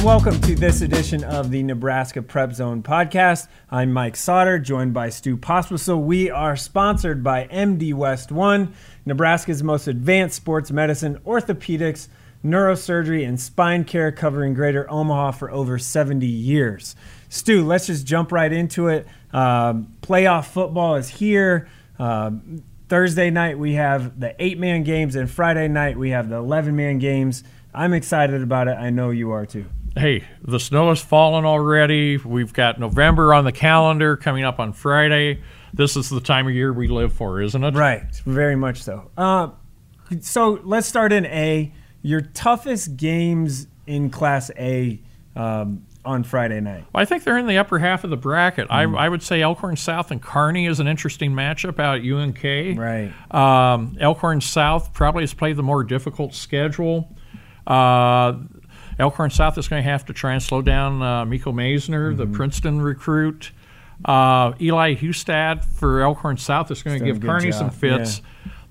and welcome to this edition of the Nebraska Prep Zone podcast. I'm Mike Sauter, joined by Stu Pospisil. We are sponsored by MD West One, Nebraska's most advanced sports medicine, orthopedics, neurosurgery, and spine care, covering Greater Omaha for over 70 years. Stu, let's just jump right into it. Um, playoff football is here. Uh, Thursday night we have the eight-man games, and Friday night we have the 11-man games. I'm excited about it. I know you are too. Hey, the snow has fallen already. We've got November on the calendar coming up on Friday. This is the time of year we live for, isn't it? Right, very much so. Uh, so let's start in A. Your toughest games in Class A um, on Friday night. Well, I think they're in the upper half of the bracket. I, I would say Elkhorn South and Kearney is an interesting matchup out at UNK. Right. Um, Elkhorn South probably has played the more difficult schedule. Uh, Elkhorn South is going to have to try and slow down uh, Miko Maisner, the Princeton recruit. Uh, Eli Hustad for Elkhorn South is going to He's done a give Kearney job, some fits.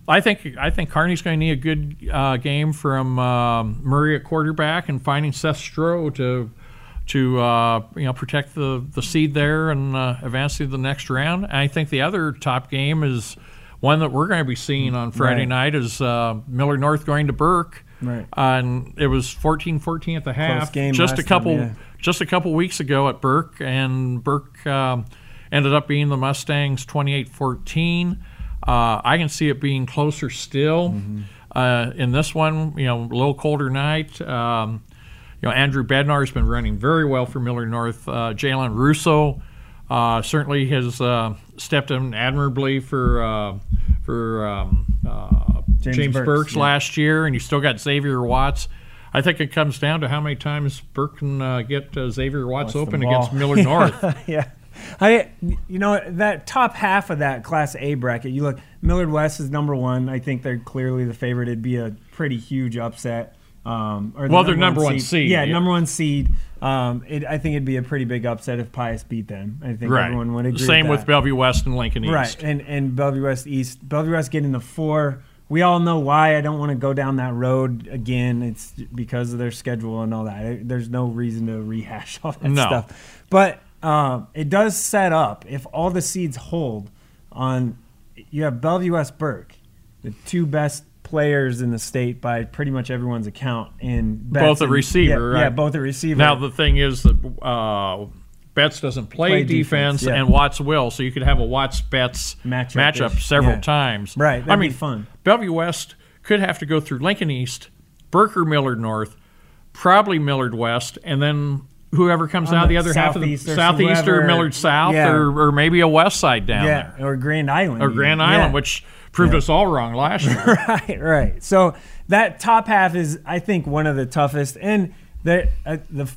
I think I think Kearney's going to need a good uh, game from um, Murray at quarterback and finding Seth Stroh to to uh, you know protect the, the seed there and uh, advance to the next round. And I think the other top game is one that we're going to be seeing on Friday Right. night is uh, Millard North going to Burke. Right. and it was 14-14 at the half. game just a couple time, yeah. just a couple weeks ago at Burke, and Burke um, ended up being the Mustangs 28-14. Uh, I can see it being closer still. Mm-hmm. Uh, in this one, you know, a little colder night. Um, you know, Andrew Bednar has been running very well for Millard North. Uh, Jalen Russo uh, certainly has uh, stepped in admirably for uh, for um, uh, James James, Burks, Burks, yeah. last year, and you still got Xavier Watts. I think it comes down to how many times Burke can uh, get uh, Xavier Watts the open against Millard North. yeah. I, you know, that top half of that Class A bracket, you look, Millard West is number one. I think they're clearly the favorite. It'd be a pretty huge upset. Um, or the Well, they're number one seed, Yeah, yeah. number one seed. Um, it, I think it'd be a pretty big upset if Pius beat them. I think right. everyone would agree. Same with, with. Bellevue West and Lincoln East. Right, and and Bellevue West East. Bellevue West getting the four. We all know why. I don't want to go down that road again. It's because of their schedule and all that. There's no reason to rehash all that No. stuff. But um, it does set up if all the seeds hold on. You have Bellevue West Burke, the two best players in the state by pretty much everyone's account. And Both a receiver, Yeah, yeah, right. both a receiver. Now the thing is that uh, Betts doesn't play, Play defense, defense, yeah. and Watts will, so you could have a Watts Betts Matchup-ish, matchup several yeah. times. Right, I mean, fun. Bellevue West could have to go through Lincoln East, Burke or Millard North, probably Millard West, and then whoever comes out the the other half of the southeast or Millard South yeah. or, or maybe a west side down yeah, there or Grand Island, or even. Grand Yeah. Island, which proved us all wrong last year. right, right. So that top half is, I think, one of the toughest. And the uh, the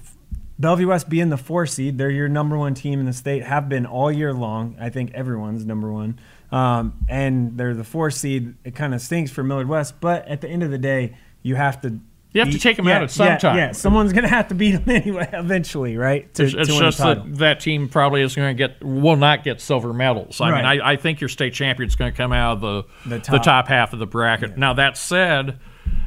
Bellevue West being the four seed, they're your number one team in the state. Have been all year long. I think everyone's number one. Um, and they're the four seed. It kind of stinks for Millard West, but at the end of the day, you have to. You have to beat- take 'em yeah, out at some yeah, time. Yeah, someone's gonna have to beat them anyway, eventually, right? To, It's, it's to just that that team probably is going to get will not get silver medals. I mean, I, I think your state champion's going to come out of the The the top. top, half of the bracket. Now that said,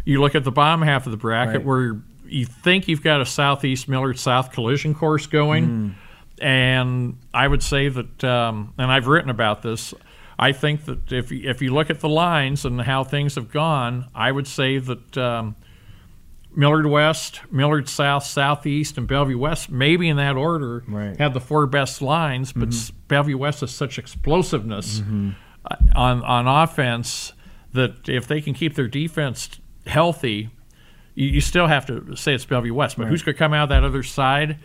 you look at the bottom half of the bracket Right. where you think you've got a southeast Millard South collision course going, Mm. and I would say that, um, and I've written about this. I think that if you- if you look at the lines and how things have gone, I would say that. Um, Millard West, Millard South, Southeast, and Bellevue West, maybe in that order, Right. have the four best lines. But s Bellevue West has such explosiveness uh, on on offense that if they can keep their defense healthy, you, you still have to say it's Bellevue West. But who's going to come out of that other side?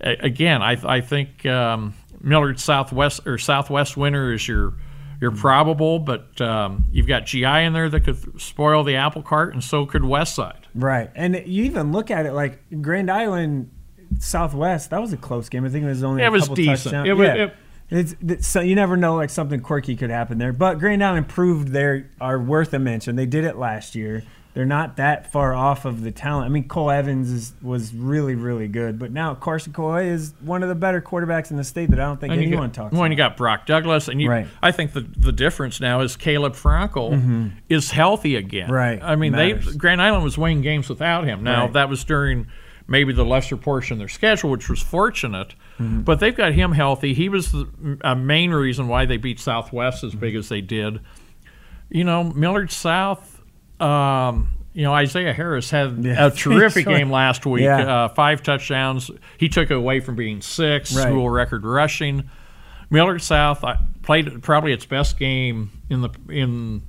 A- again, I I think um, Millard Southwest or Southwest winner is your your probable, but um, you've got GI in there that could spoil the apple cart, and so could Westside. Right. And you even look at it like Grand Island Southwest, that was a close game. I think it was only It a was couple decent. touchdowns. It was- yeah. it- it's, it's- so you never know like something quirky could happen there. But Grand Island proved they are worth a mention. They did it last year. They're not that far off of the talent. I mean, Cole Evans is, was really, really good, but now Carson Coy is one of the better quarterbacks in the state that I don't think And anyone got, talks When about. you got Brock Douglas, and you, Right. I think the the difference now is Caleb Frankel is healthy again. Right. I mean, Matters. they Grand Island was winning games without him. Now Right. that was during maybe the lesser portion of their schedule, which was fortunate. Mm-hmm. But they've got him healthy. He was the a main reason why they beat Southwest as big as they did. You know, Millard South. Um, you know, Isaiah Harris had Yeah. a terrific game last week. Yeah. Uh, five touchdowns. He took it away from being six. Right. School record rushing. Millard South played probably its best game in the in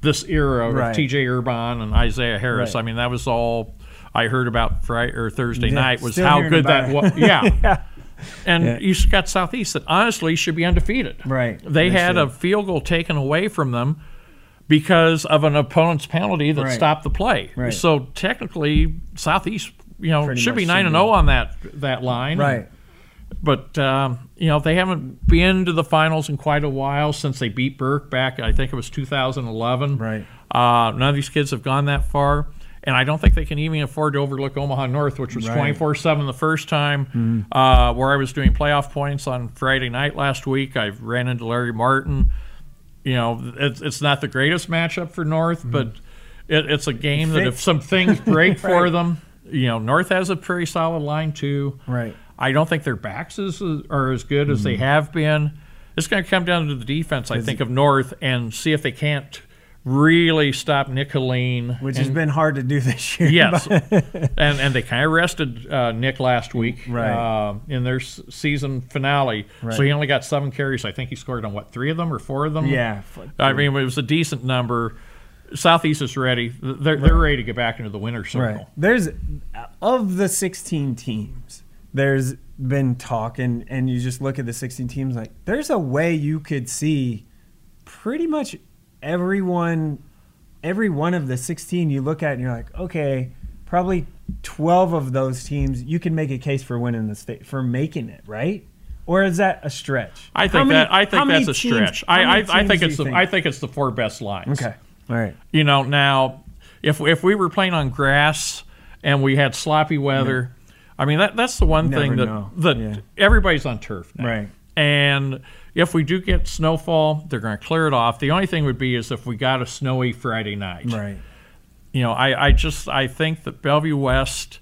this era Right. of T.J. Urban and Isaiah Harris. Right. I mean, that was all I heard about Friday or Thursday Yeah, night was how good that it. was. Yeah. And Yeah. you got Southeast that honestly should be undefeated. Right. They, They had a field goal taken away from them because of an opponent's penalty that Right. stopped the play. Right. So technically, Southeast, you know, Pretty should be nine and zero on that that line. Right. But um, you know, they haven't been to the finals in quite a while since they beat Burke back. I think it was 2011. Right. Uh, none of these kids have gone that far. And I don't think they can even afford to overlook Omaha North, which was Right. 24 7 the first time. Uh, where I was doing playoff points on Friday night last week, I ran into Larry Martin. You know, it's, it's not the greatest matchup for North, mm-hmm. but it, it's a game that if some things break for them, you know, North has a pretty solid line too. Right. I don't think their backs is, are as good as they mm-hmm. have been. It's going to come down to the defense, I think, of North and see if they can't really stop Nick Helene. Which and, has been hard to do this year. Yes. and and they kind of rested uh, Nick last week Right. uh, in their s- season finale. Right. So he only got seven carries. I think he scored on, what, three of them or four of them? yeah. I mean, it was a decent number. Southeast is ready. They're, they're ready to get back into the winner circle. Right. There's of the 16 teams. There's been talk, and and you just look at the 16 teams. Like, there's a way you could see pretty much everyone, every one of the 16. You look at, and you're like, okay, probably 12 of those teams. You can make a case for winning the state for making it, right? Or is that a stretch? I think many- that I think that's a teams- stretch. I, I, I think it's you the I think it's the four best lines. okay. All right. You know, now if if we were playing on grass and we had sloppy weather, I mean that that's the one Never thing that know. that Yeah. everybody's on turf now. Right. And if we do get snowfall, they're going to clear it off. The only thing would be is if we got a snowy Friday night. Right. You know, I, I just I think that Bellevue West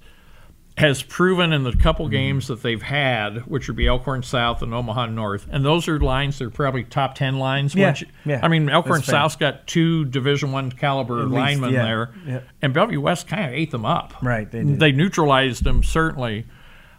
has proven in the couple Mm-hmm. games that they've had, which would be Elkhorn South and Omaha North, and those are lines that are probably top ten lines. Yeah, you- yeah, I mean, Elkhorn. South's got two Division One caliber At least, linemen yeah, there, yeah. and Bellevue West kind of ate them up. Right, they did. They neutralized them certainly.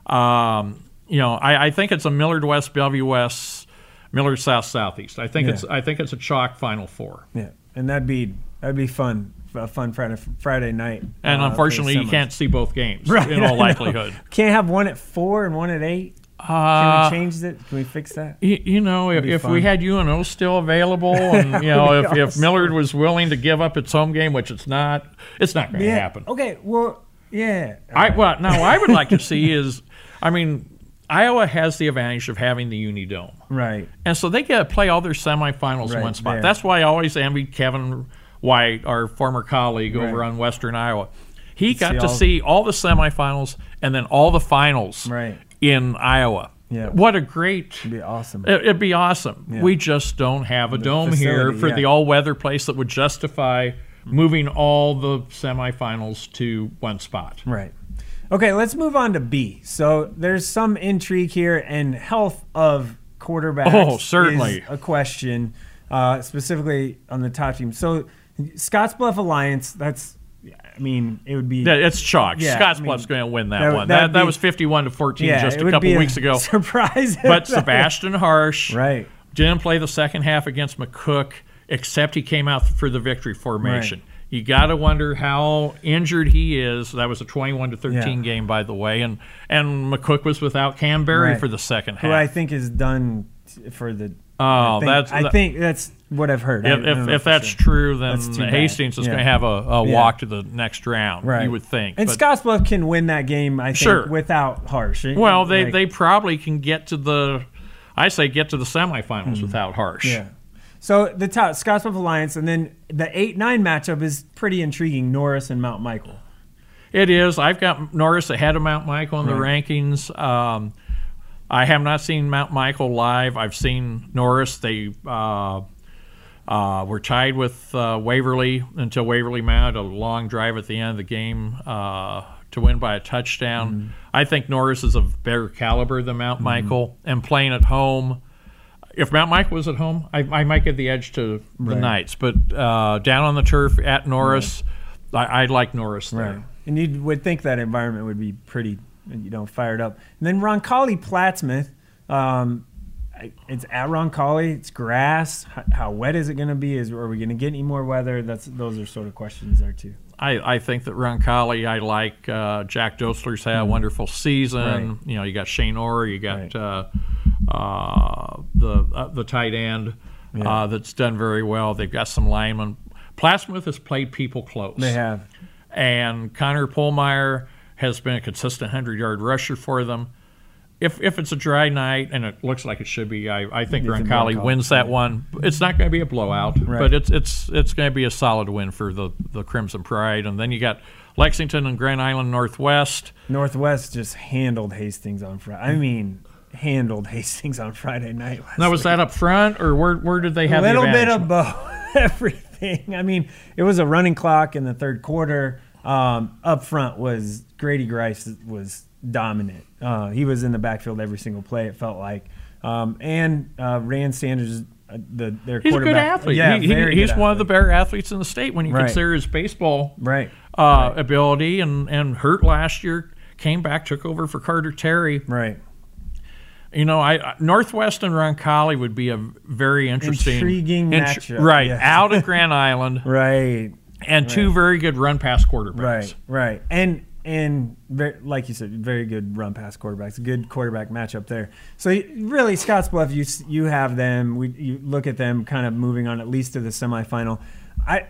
Um, you know, I, I think it's a Millard West, Bellevue West, Millard South, Southeast. I think Yeah. it's I think it's a chalk Final Four. Yeah, and that'd be that'd be fun, a fun Friday Friday night. And uh, unfortunately, you can't see both games Right, in all likelihood. Can't have one at four and one at eight. Can Uh, we change it? Can we fix that? You, you know, if, if we had UNO still available, and you know, if, be if. Millard was willing to give up its home game, which it's not, it's not going to Yeah. happen. Okay. Well, yeah. I well, now I would like to see is, I mean, Iowa has the advantage of having the Unidome, right. and so they get to play all their semifinals in one spot. there. That's why I always envied Kevin White, our former colleague over on Western Iowa. He got See to all- see all the semifinals and then all the finals Right. in Iowa. Yeah. What a great It'd be awesome. it, it'd be awesome. Yeah. We just don't have a dome here for yeah. the all-weather place that would justify moving all the semifinals to one spot. Right. Okay, let's move on to B. So there's some intrigue here, and health of quarterbacks. Oh, certainly. is a question, uh, specifically on the top team. So Scottsbluff Alliance. That's, I mean, it would be. Yeah, it's chalk. Yeah, Scottsbluff's I mean, going to win that, that- one. That, that was 51 to 14 yeah, just a couple be weeks ago. Surprise! But Sebastian Harsh right. didn't play the second half against McCook, except he came out for the victory formation. You got to wonder how injured he is. That was a 21 to 13 Yeah. game, by the way, and and McCook was without Cam Berry Right. for the second half. Who I think is done for the. Oh, I think, that's- I think that's what I've heard. If, if, if that's sure. true, then That's. Hastings is Yeah. going to have a, a Yeah. walk to the next round. Right. You would think. And Scottsbluff can win that game, I think, Sure. without Harsh. well, they, Like- they probably can get to the, I say get to the semifinals hmm. without Harsh. Yeah. So the top Scottsbluff Alliance, and then the eight nine matchup is pretty intriguing. Norris and Mount Michael. It is. I've got Norris ahead of Mount Michael in the Right. rankings. Um, I have not seen Mount Michael live. I've seen Norris. They uh, Uh, we're tied with uh, Waverly until Waverly mounted a long drive at the end of the game uh, to win by a touchdown. Mm-hmm. I think Norris is of better caliber than Mount Michael, and playing at home. If Mount Michael was at home, I, I might give the edge to the Right. Knights, but uh, down on the turf at Norris, I, I'd like Norris there. Right. And you would think that environment would be pretty, you know, fired up. And then Roncalli Plattsmouth, um, it's at Roncalli. It's grass. How, how wet is it going to be? Is are we going to get any more weather? That's those are sort of questions there too. I, I think that Roncalli, I like uh, Jack Dostler's had a wonderful season. Right. You know, you got Shane Orr, you got Right. uh, uh, the uh, the tight end Yeah. uh, that's done very well. They've got some linemen. Plattsmouth has played people close. They have. and Connor Polmeyer has been a consistent hundred yard rusher for them. If if it's a dry night and it looks like it should be, I, I think Roncalli wins that one. It's not going to be a blowout, Right. but it's it's it's going to be a solid win for the the Crimson Pride. And then you got Lexington and Grand Island Northwest. Northwest just handled Hastings on Friday. I mean, handled Hastings on Friday night. Last Now was week. that up front or where where did they have a little bit of both, everything. I mean, it was a running clock in the third quarter. Um, up front was Grady Grice was dominant. Uh, he was in the backfield every single play. It felt like, um, and uh, Rand Sanders, uh, the their He's a good quarterback. athlete. Yeah, He- he- he's one of the better athletes in the state when you Right. consider his baseball right. uh, ability. And and hurt last year, came back, took over for Carter Terry. Right. You know, I I- Northwest and Roncalli would be a very interesting, Intriguing int- matchup, right? yes. Out at Grand Island, Right. and two very good run pass quarterbacks. Right, right, and and very, like you said, very good run pass quarterbacks. Good quarterback matchup there. So really, Scottsbluff, you you have them. We you look at them kind of moving on at least to the semifinal. I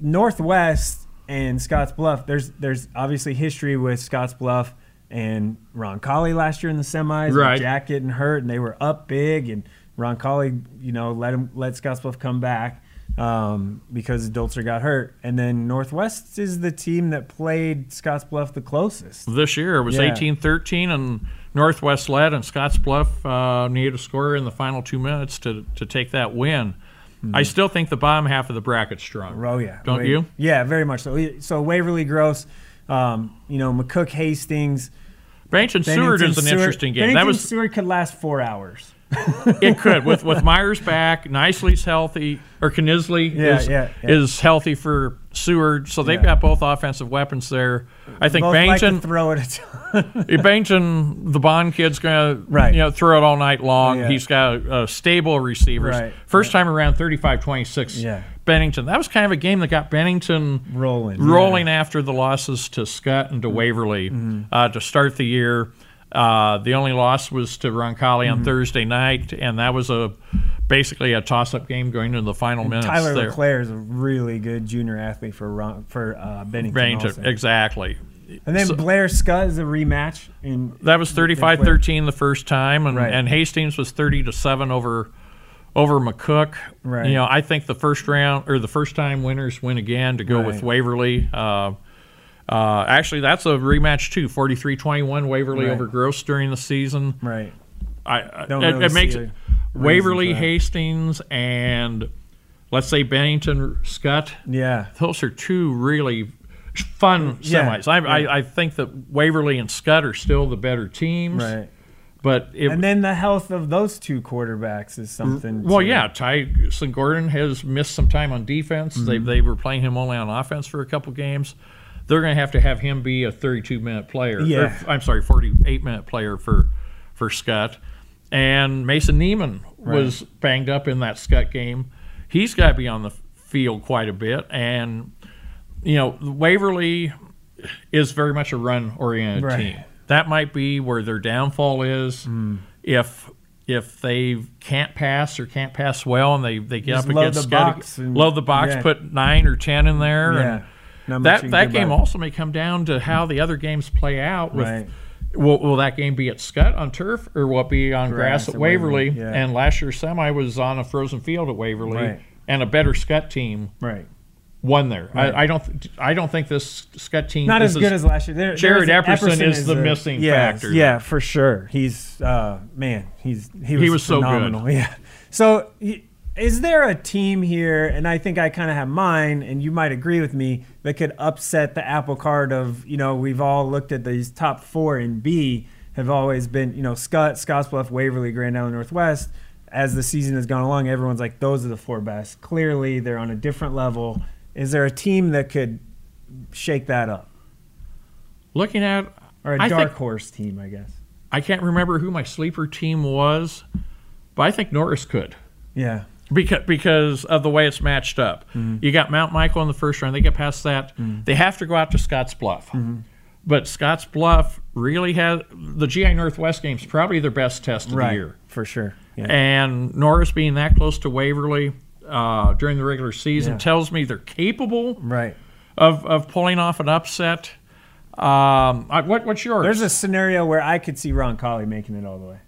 Northwest and Scottsbluff. There's there's obviously history with Scottsbluff and Roncalli last year in the semis. Right. Jack getting hurt, and they were up big, and Roncalli, you know, let him let Scottsbluff come back um, because Dolzer got hurt, and then Northwest is the team that played Scottsbluff the closest. This year it was Yeah. 18-13 and Northwest led, and Scottsbluff uh, needed a score in the final two minutes to to take that win. I still think the bottom half of the bracket's strong. Oh yeah, Don't you? Yeah, very much so. So Waverly Gross, um, you know McCook Hastings. Bennington Seward is an Seward- interesting game. Bennington that was Seward could last four hours. it could with with Myers back, Nicely's healthy, or Knisley Yeah, is, yeah, yeah. is healthy for Seward, so they've got both offensive weapons there. I think Both like throw it a ton. Bennington, the Bond kid's gonna Right. you know throw it all night long. He's got uh, stable receivers. Right, First time around, 35-26 Yeah. Bennington. That was kind of a game that got Bennington Rolling, rolling after the losses to Scott and to Mm-hmm. Waverly uh, to start the year. Uh, the only loss was to Roncalli Mm-hmm. on Thursday night, and that was a basically a toss-up game going into the final minutes. Tyler there. LeClaire is a really good junior athlete for Ron, for uh, Bennington. Bennington, exactly. And then So- Blair Scott is a rematch. In, That was 35-13 the first time, and, Right. and Hastings was 30 to seven over over McCook. Right. You know, I think the first round or the first time winners win again to go with Waverly. Uh, uh, actually, that's a rematch too. 43-21 Waverly Right. over Gross during the season. right. I, I Don't it, really it makes it Waverly, reason for that. Hastings, and let's say Bennington, Scott. Yeah. Those are two really fun Yeah, semis. I, yeah. I, I think that Waverly and Scott are still the better teams. Right. But it, And then the health of those two quarterbacks is something. well, to- yeah, Tyson Gordon has missed some time on defense. They Mm-hmm. they were playing him only on offense for a couple games. They're going to have to have him be a 32 minute player. Yeah. Or, I'm sorry, 48 minute player for for Scott. And Mason Neiman was banged up in that Scott game. He's got to be on the field quite a bit. And you know, Waverly is very much a run oriented Right. team. That might be where their downfall is. Hmm. If if they can't pass or can't pass well, and they, they get Just up against the box and- load the box, yeah. put nine or ten in there, Yeah. and that that game about also may come down to how the other games play out. With Right. will, will that game be at Scott on turf or will it be on grass, Grass at at Waverly? Waverly, yeah. And last year's semi was on a frozen field at Waverly, Right. and a better Scott team Right. Won there. Right. I, I don't I don't think this Scott team Not is as good as last year. There, Jared there's- Epperson is the missing yeah, factor Yeah, for sure. He's uh, man. He's he was, was so good. phenomenal. Yeah. So is there a team here, and I think I kind of have mine, and you might agree with me, that could upset the apple cart of, you know, we've all looked at these top four in B have always been, you know, Scott, Scottsbluff, Waverly, Grand Island Northwest. As the season has gone along, everyone's like, those are the four best. Clearly, they're on a different level. Is there a team that could shake that up? Looking at Or a I dark think- horse team, I guess. I can't remember who my sleeper team was, but I think Norris could. Yeah. because because of the way it's matched up. Mm-hmm. You got Mount Michael in the first round. They get past that. Mm-hmm. They have to go out to Scotts Bluff. Mm-hmm. But Scotts Bluff really has the GI Northwest game's probably their best test of Right. the year. For sure. Yeah. And Norris being that close to Waverly uh, during the regular season Yeah. tells me they're capable right. of, of pulling off an upset. Um, I- what, what's yours? There's a scenario where I could see Roncalli making it all the way.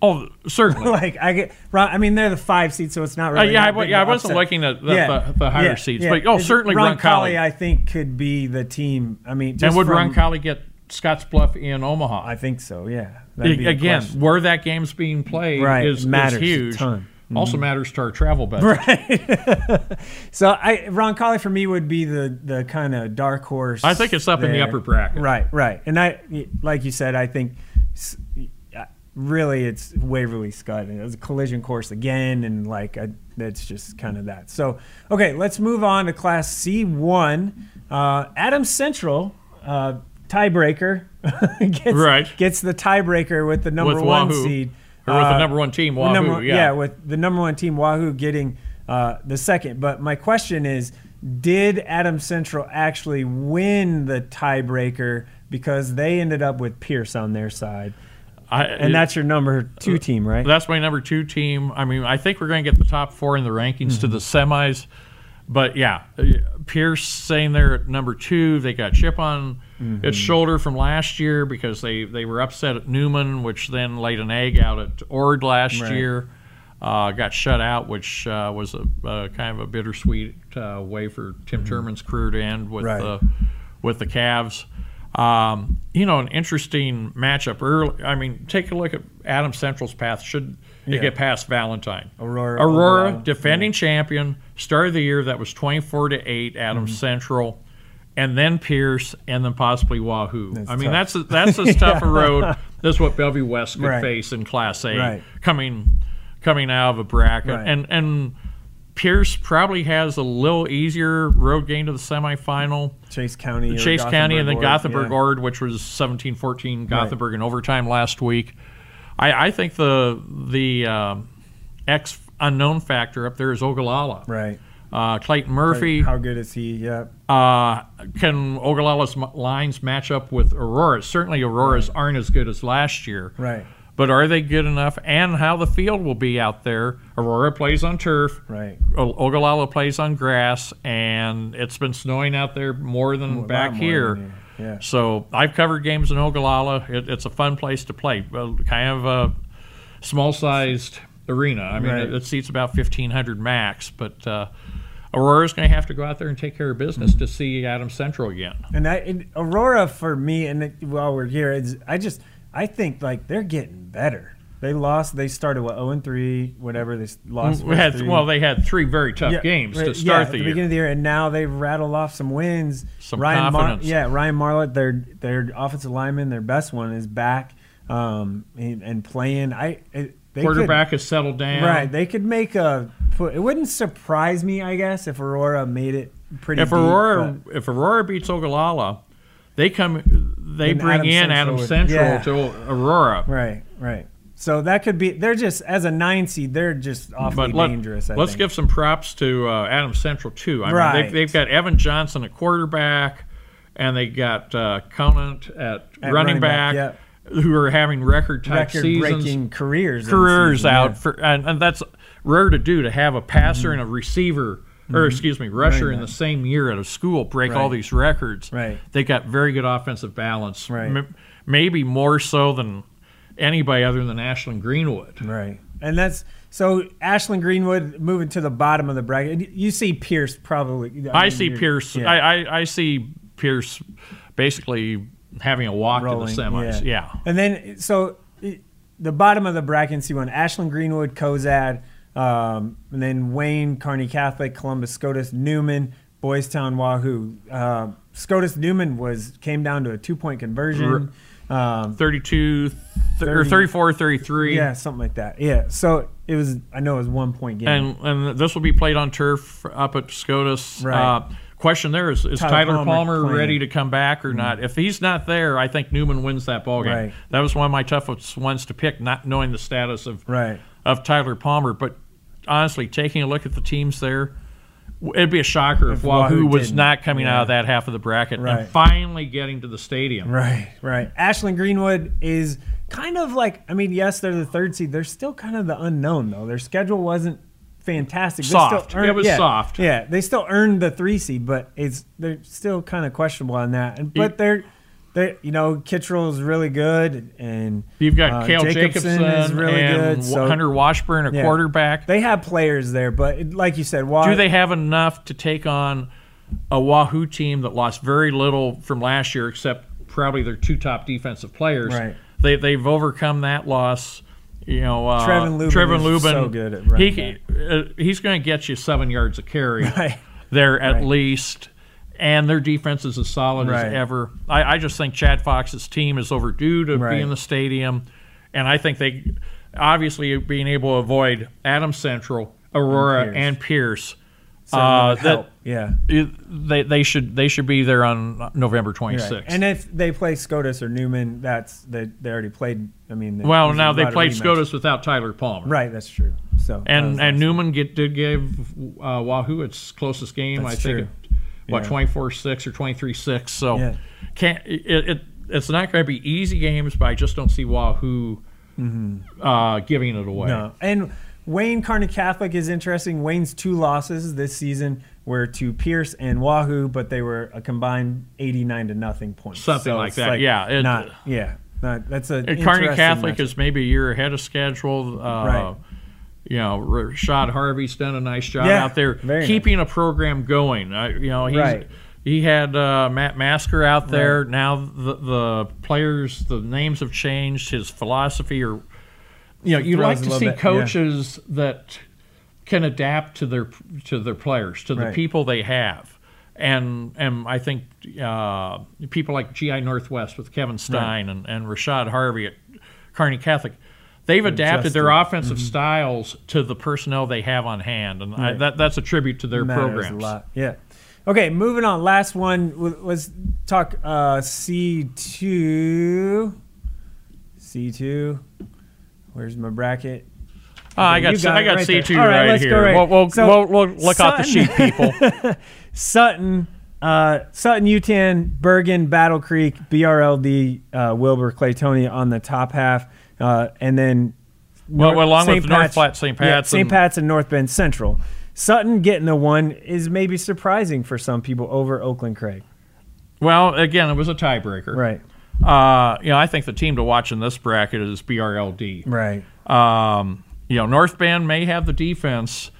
oh, certainly. like I get, Ron, I mean, they're the five seed, so it's not Uh, really. yeah, I, that w- big yeah, I wasn't upset. looking at the, the, the higher yeah, seeds, yeah. but oh, certainly Ron Roncalli. I think could be the team. I mean, just And would from, Ron Colley get Scotts Bluff in Omaha? I think so. Yeah. Again, where that game's being played Right, is, matters is a huge. Also matters to our travel budget. Right. so I Roncalli for me would be the the kind of dark horse. I think it's up in the upper bracket. Right, right, and I like you said, I think really it's Waverly Scott. and It was a collision course again, and like I, that's just kind of that. So okay, let's move on to Class C one. Uh, Adams Central uh, tiebreaker gets Right. gets the tiebreaker with the number With one Wahoo. seed. Or with the Uh, number one team, Wahoo. number- yeah. with the number one team, Wahoo getting uh, the second. But my question is, did Adam Central actually win the tiebreaker because they ended up with Pierce on their side, I, and that's your number two team, right? That's my number two team. I mean, I think we're going to get the top four in the rankings to the Mm-hmm. semis. But yeah, uh, Pierce saying they're at number two. They got chip on Mm-hmm. its shoulder from last year because they, they were upset at Newman, which then laid an egg out at Ord last Right. year. Uh, got shut out, which uh, was a, uh kind of a bittersweet uh, way for Tim Turman's career to end with Mm-hmm. Right. the with the Cavs. Um, you know, an interesting matchup. Early, I mean, take a look at Adam Central's path. Should they Yeah. get past Valentine? Aurora, Aurora, Ogallala. defending champion, start of the year that was twenty-four to eight. Adam Mm-hmm. Central, and then Pierce, and then possibly Wahoo. That's I mean, tough. that's a, that's as tough a road as what Bellevue West could Right. face in Class A, Right. coming coming out of a bracket, Right. and and. Pierce probably has a little easier road game to the semifinal. Chase County, Chase County and then Gothenburg yeah. Ord, which was 17-14 Gothenburg in overtime last week. I, I think the the um, X unknown factor up there is Ogallala. Right. Uh, Clayton Murphy. How good is he? Yeah. Uh, can Ogallala's lines match up with Aurora? Certainly, Aurora's aren't as good as last year. Right. But are they good enough? And how the field will be out there. Aurora plays on turf. Right. O- Ogallala plays on grass, and it's been snowing out there more than lot back more here. than Yeah. So I've covered games in Ogallala. It, it's a fun place to play. Well, kind of a small-sized arena. I mean, Right. it, seats about 1,500 max. But uh, Aurora's going to have to go out there and take care of business to see Adams Central again. And I, and Aurora for me, and it- while we're here, is I just I think like they're getting better. They lost. They started what zero and three, whatever. They lost. We had well, they had three very tough Yeah, games to yeah, start at the the year. beginning of the year, and now they've rattled off some wins. Some Ryan Mar- confidence. yeah, Ryan Marlett, their their offensive lineman, their best one, is back um, and, and playing. I it, they could- Quarterback has settled down. right? They could make a. Put, it wouldn't surprise me, I guess, if Aurora made it pretty. if deep, Aurora but- if Aurora beats Ogallala, they come they Then bring Adams in Central Adam would- Central yeah. to Aurora. Right, right. So that could be. They're just as a nine seed. They're just awfully let, dangerous. I us think. give some props to uh, Adam Central too. I mean, Right. they've, they've got Evan Johnson at quarterback, and they got uh, Conant at, At running, back, yeah. Who are having record type seasons, record-breaking careers. careers season, out yeah. for, and, and that's rare to do to have a passer mm-hmm. and a receiver. Or mm-hmm. excuse me, rusher Running in the same year at a school break all these records. Right. They got very good offensive balance. Right. M- maybe more so than anybody other than Ashland Greenwood. Right. And that's so Ashland Greenwood moving to the bottom of the bracket. You see Pierce probably. I mean, see Pierce. yeah, I, I, I see Pierce basically having a walk rolling, to the semis. Yeah. And then so the bottom of the bracket in C1, Ashland Greenwood, Cozad, Um, and then Wayne, Kearney Catholic, Columbus, SCOTUS, Newman, Boys Town, Wahoo. Uh, SCOTUS Newman was came down to a two point conversion. Um, 32 th- or 30. 34 33 yeah, something like that. Yeah. So it was. I know it was one point game. and and this will be played on turf up at SCOTUS. Right. Uh, question there is: Is Tyler Tyler, Palmer Palmer. Mm-hmm. ready to come back or not? If he's not there, I think Newman wins that ball game. Right. That was one of my toughest ones to pick, not knowing the status of right. of Tyler Palmer. But honestly, taking a look at the teams there, it'd be a shocker if, If Wahoo, Wahoo was not coming Yeah. out of that half of the bracket Right. and finally getting to the stadium. Right, right. Ashland Greenwood is kind of like, I mean, yes, they're the third seed. They're still kind of the unknown, though. Their schedule wasn't fantastic. They Soft. still It was yeah, soft. Yeah, they still earned the three seed, but it's they're still kind of questionable on that. And but they're they you know Kittrell is really good, and You've got uh, Kale Jacobson Jacobson, is really and good. So Hunter Washburn, a Yeah. quarterback. they have players there, but it- like you said, Wah- Do they have enough to take on a Wahoo team that lost very little from last year, except probably their two top defensive players? Right. They they've overcome that loss. You know, uh, Trevin Lubin Trevin Lubin, so good at running he uh, he's going to get you seven yards of carry Right. there at Right. least. And their defense is as solid Right. as ever. I, I just think Chad Fox's team is overdue to be in the stadium, and I think they obviously being able to avoid Adam Central, Aurora, Pierce. and Pierce. uh, that-. Yeah. it- they they should they should be there on November 26th. Right. And if they play SCOTUS or Newman, that's they, they already played. I mean, well, now they played. SCOTUS without Tyler Palmer. Right, that's true. So And and Newman get, did give uh, Wahoo its closest game. That's I think true. it, what Yeah. 24-6 or 23-6. So Yeah. can't it, it it's not going to be easy games, but I just don't see Wahoo uh, giving it away. Mm-hmm. No. And Wayne Kearney Catholic is interesting. Wayne's two losses this season were to Pierce and Wahoo, but they were a combined 89 to nothing points. Something like it's that. Yeah, it- not, yeah. Not, that's a interesting Catholic matchup. is maybe a year ahead of schedule. Uh, Right. You know, Rashad Harvey's done a nice job Yeah, out there keeping a program going. Uh, you know, he's, Right. he had uh, Matt Masker out there. Now the, the players, the names have changed. His philosophy, or you know, you like to see bit, yeah. coaches that can adapt to their to their players, to the Right. people they have. And and I think uh, people like GI Northwest with Kevin Stein and, and Rashad Harvey at Kearney Catholic, they've adapted their Adjusted. offensive styles to the personnel they have on hand, and I, that that's a tribute to their matters programs. a lot. Yeah. Okay, moving on. Last one. Let's talk uh, C2. C2. Where's my bracket? Oh, I got got I got right C there. two All right, right, let's go here. right. We'll, we'll, So, we'll, we'll look out the Sutton- sheet, people. Sutton, uh, Sutton, Yutan, Bergan, Battle Creek, BRLD, uh, Wilber, Clatonia on the top half, uh, and then Well, North- along St. with North Platte, St. yeah, Pat's, St. and- Pat's, and North Bend Central. Sutton getting the one is maybe surprising for some people over Oakland Craig. well, again, it was a tiebreaker. Right, Uh, you know, I think the team to watch in this bracket is BRLD. right, Um, you know, North Bend may have the defense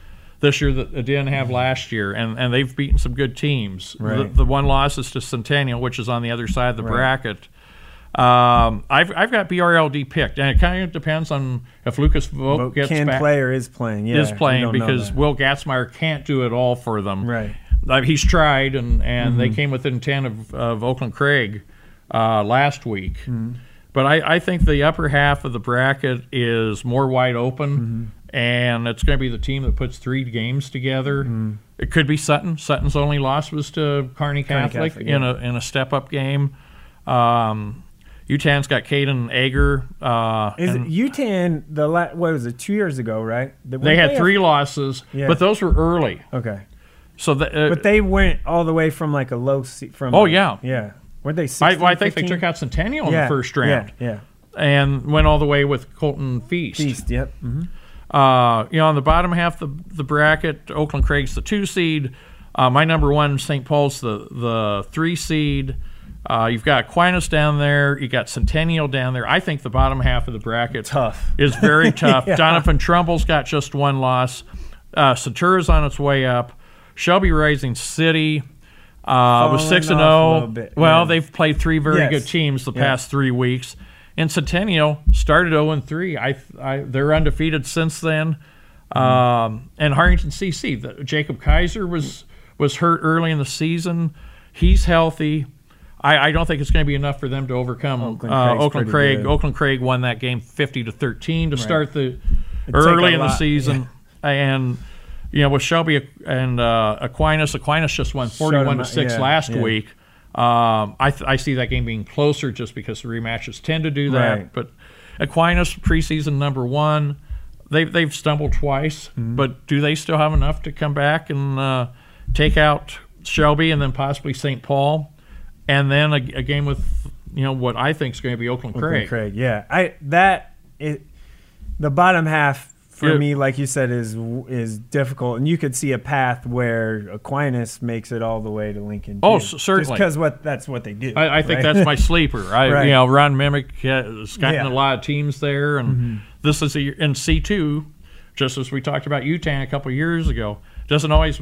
this year that it didn't have last year, and, and they've beaten some good teams. The, Right. the one loss is to Centennial, which is on the other side of the Right. bracket. Um, I've, I've got BRLD picked, and it kind of depends on if Lucas Vogt gets can back, play or is playing. Yeah, is playing because. Will Gatzmeyer can't do it all for them. Right. Uh, he's tried, and, and they Mm-hmm. came within 10 of, of Oakland Craig uh, last week. Mm-hmm. But I, I think the upper half of the bracket is more wide open, Mm-hmm. and it's going to be the team that puts three games together. Mm-hmm. It could be Sutton. Sutton's only loss was to Kearney Catholic, Catholic, in a in a step up game. Um, Yutan's got Caden Ager. Uh, Is and- Yutan the la- what was it two years ago? Right? The- they had have- three losses, Yeah. but those were early. Okay, So the, uh, but they went all the way from like a low seat from. Oh, yeah. yeah. Were they? I, well, I think they took out Centennial in yeah, the first round Yeah, yeah, and went all the way with Colton Feast. Feast. Yep. hmm Uh, you know, on the bottom half of the, the bracket, Oakland Craig's the two seed. Uh, my number one, St. Paul's the the three seed. Uh, you've got Aquinas down there. You got Centennial down there. I think the bottom half of the bracket Tough. is very tough. Yeah. Doniphan Trumbull's got just one loss. Uh, Satura's on its way up. Shelby Rising City uh, was six and zero. Well, yeah. they've played three very Yes. good teams the Yeah. past three weeks. And Centennial started 0 and 3. I, I they're undefeated since then. Um, and Hartington CC, the, Jacob Kaiser was was hurt early in the season. He's healthy. I, I don't think it's going to be enough for them to overcome Oakland uh, Oakland Craig. good. Oakland Craig won that game fifty to thirteen to start the take early in the lot, season, and you know with Shelby and uh, Aquinas, Aquinas just won 41 to 6 yeah, last yeah. week. Um, I th- I see that game being closer just because the rematches tend to do that. Right. But Aquinas preseason number one, they've they've stumbled twice, Mm-hmm. but do they still have enough to come back and uh, take out Shelby and then possibly St. Paul, and then a, a game with you know what I think is going to be Oakland Oakland Craig. Craig. Yeah, I that it the bottom half for Yeah. me, like you said, is is difficult, and you could see a path where Aquinas makes it all the way to Lincoln. Oh, too. s- certainly. because what that's what they do. I, I think right? that's my sleeper. I, Right. you know, Ron Mimic has gotten Yeah. Mm-hmm. a lot of teams there, and this is a, in C two, just as we talked about Yutan a couple years ago. Doesn't always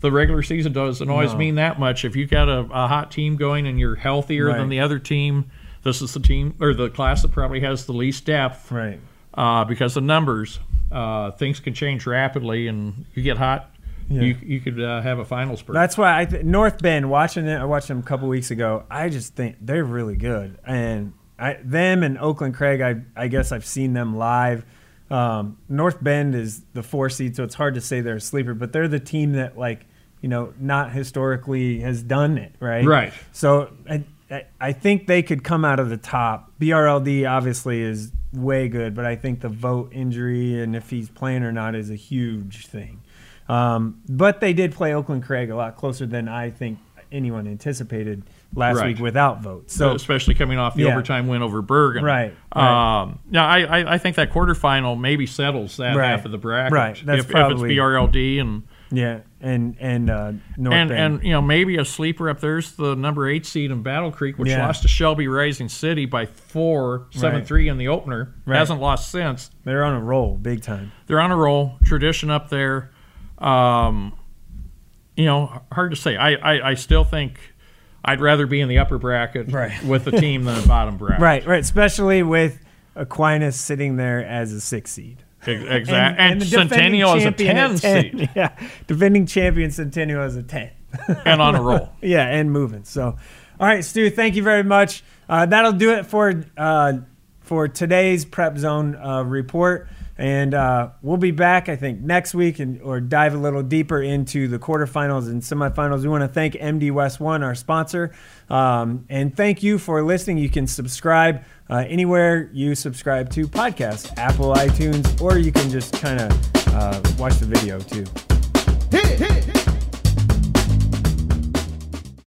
the regular season doesn't always No. mean that much. If you got a, a hot team going and you're healthier Right. than the other team, this is the team or the class that probably has the least depth right. uh, because of numbers. Uh, things can change rapidly, and you get hot. Yeah. You you could uh, have a finals berth. That's why I th- North Bend watching it. I watched them a couple weeks ago. I just think they're really good, and I, them and Oakland Craig. I I guess I've seen them live. Um, North Bend is the four seed, so it's hard to say they're a sleeper, but they're the team that like you know not historically has done it right. Right. So I I, I think they could come out of the top. BRLD obviously is way good, but I think the Vogt injury and if he's playing or not is a huge thing. Um, but they did play Oakland Craig a lot closer than I think anyone anticipated last Right. week without votes. So especially coming off the Yeah. overtime win over Bergan. Right, right. Um, yeah, I, I, I think that quarterfinal maybe settles that Right. half of the bracket. Right, that's if, probably- if it's BRLD and yeah, and and uh, North and, Bend. and you know maybe a sleeper up there's the number eight seed in Battle Creek, which Yeah. lost to Shelby Rising City by four, seven Right. three in the opener. Right. Hasn't lost since. they're on a roll big time. They're on a roll. Tradition up there. Um, you know, hard to say. I, I, I still think I'd rather be in the upper bracket Right. with the team than the bottom bracket. Right, right. Especially with Aquinas sitting there as a six seed. Exactly. And, the defending Centennial is a champion 10 at seed Yeah, defending champion Centennial is a ten. and on a roll. yeah, and moving. So, all right, Stu, thank you very much. Uh, that'll do it for uh, for today's Prep Zone uh, report, and uh, we'll be back, I think, next week, and or dive a little deeper into the quarterfinals and semifinals. We want to thank MD West One, our sponsor, um, and thank you for listening. You can subscribe. Uh, anywhere you subscribe to podcasts, Apple, iTunes, or you can just kind of uh, watch the video too. Hit, hit.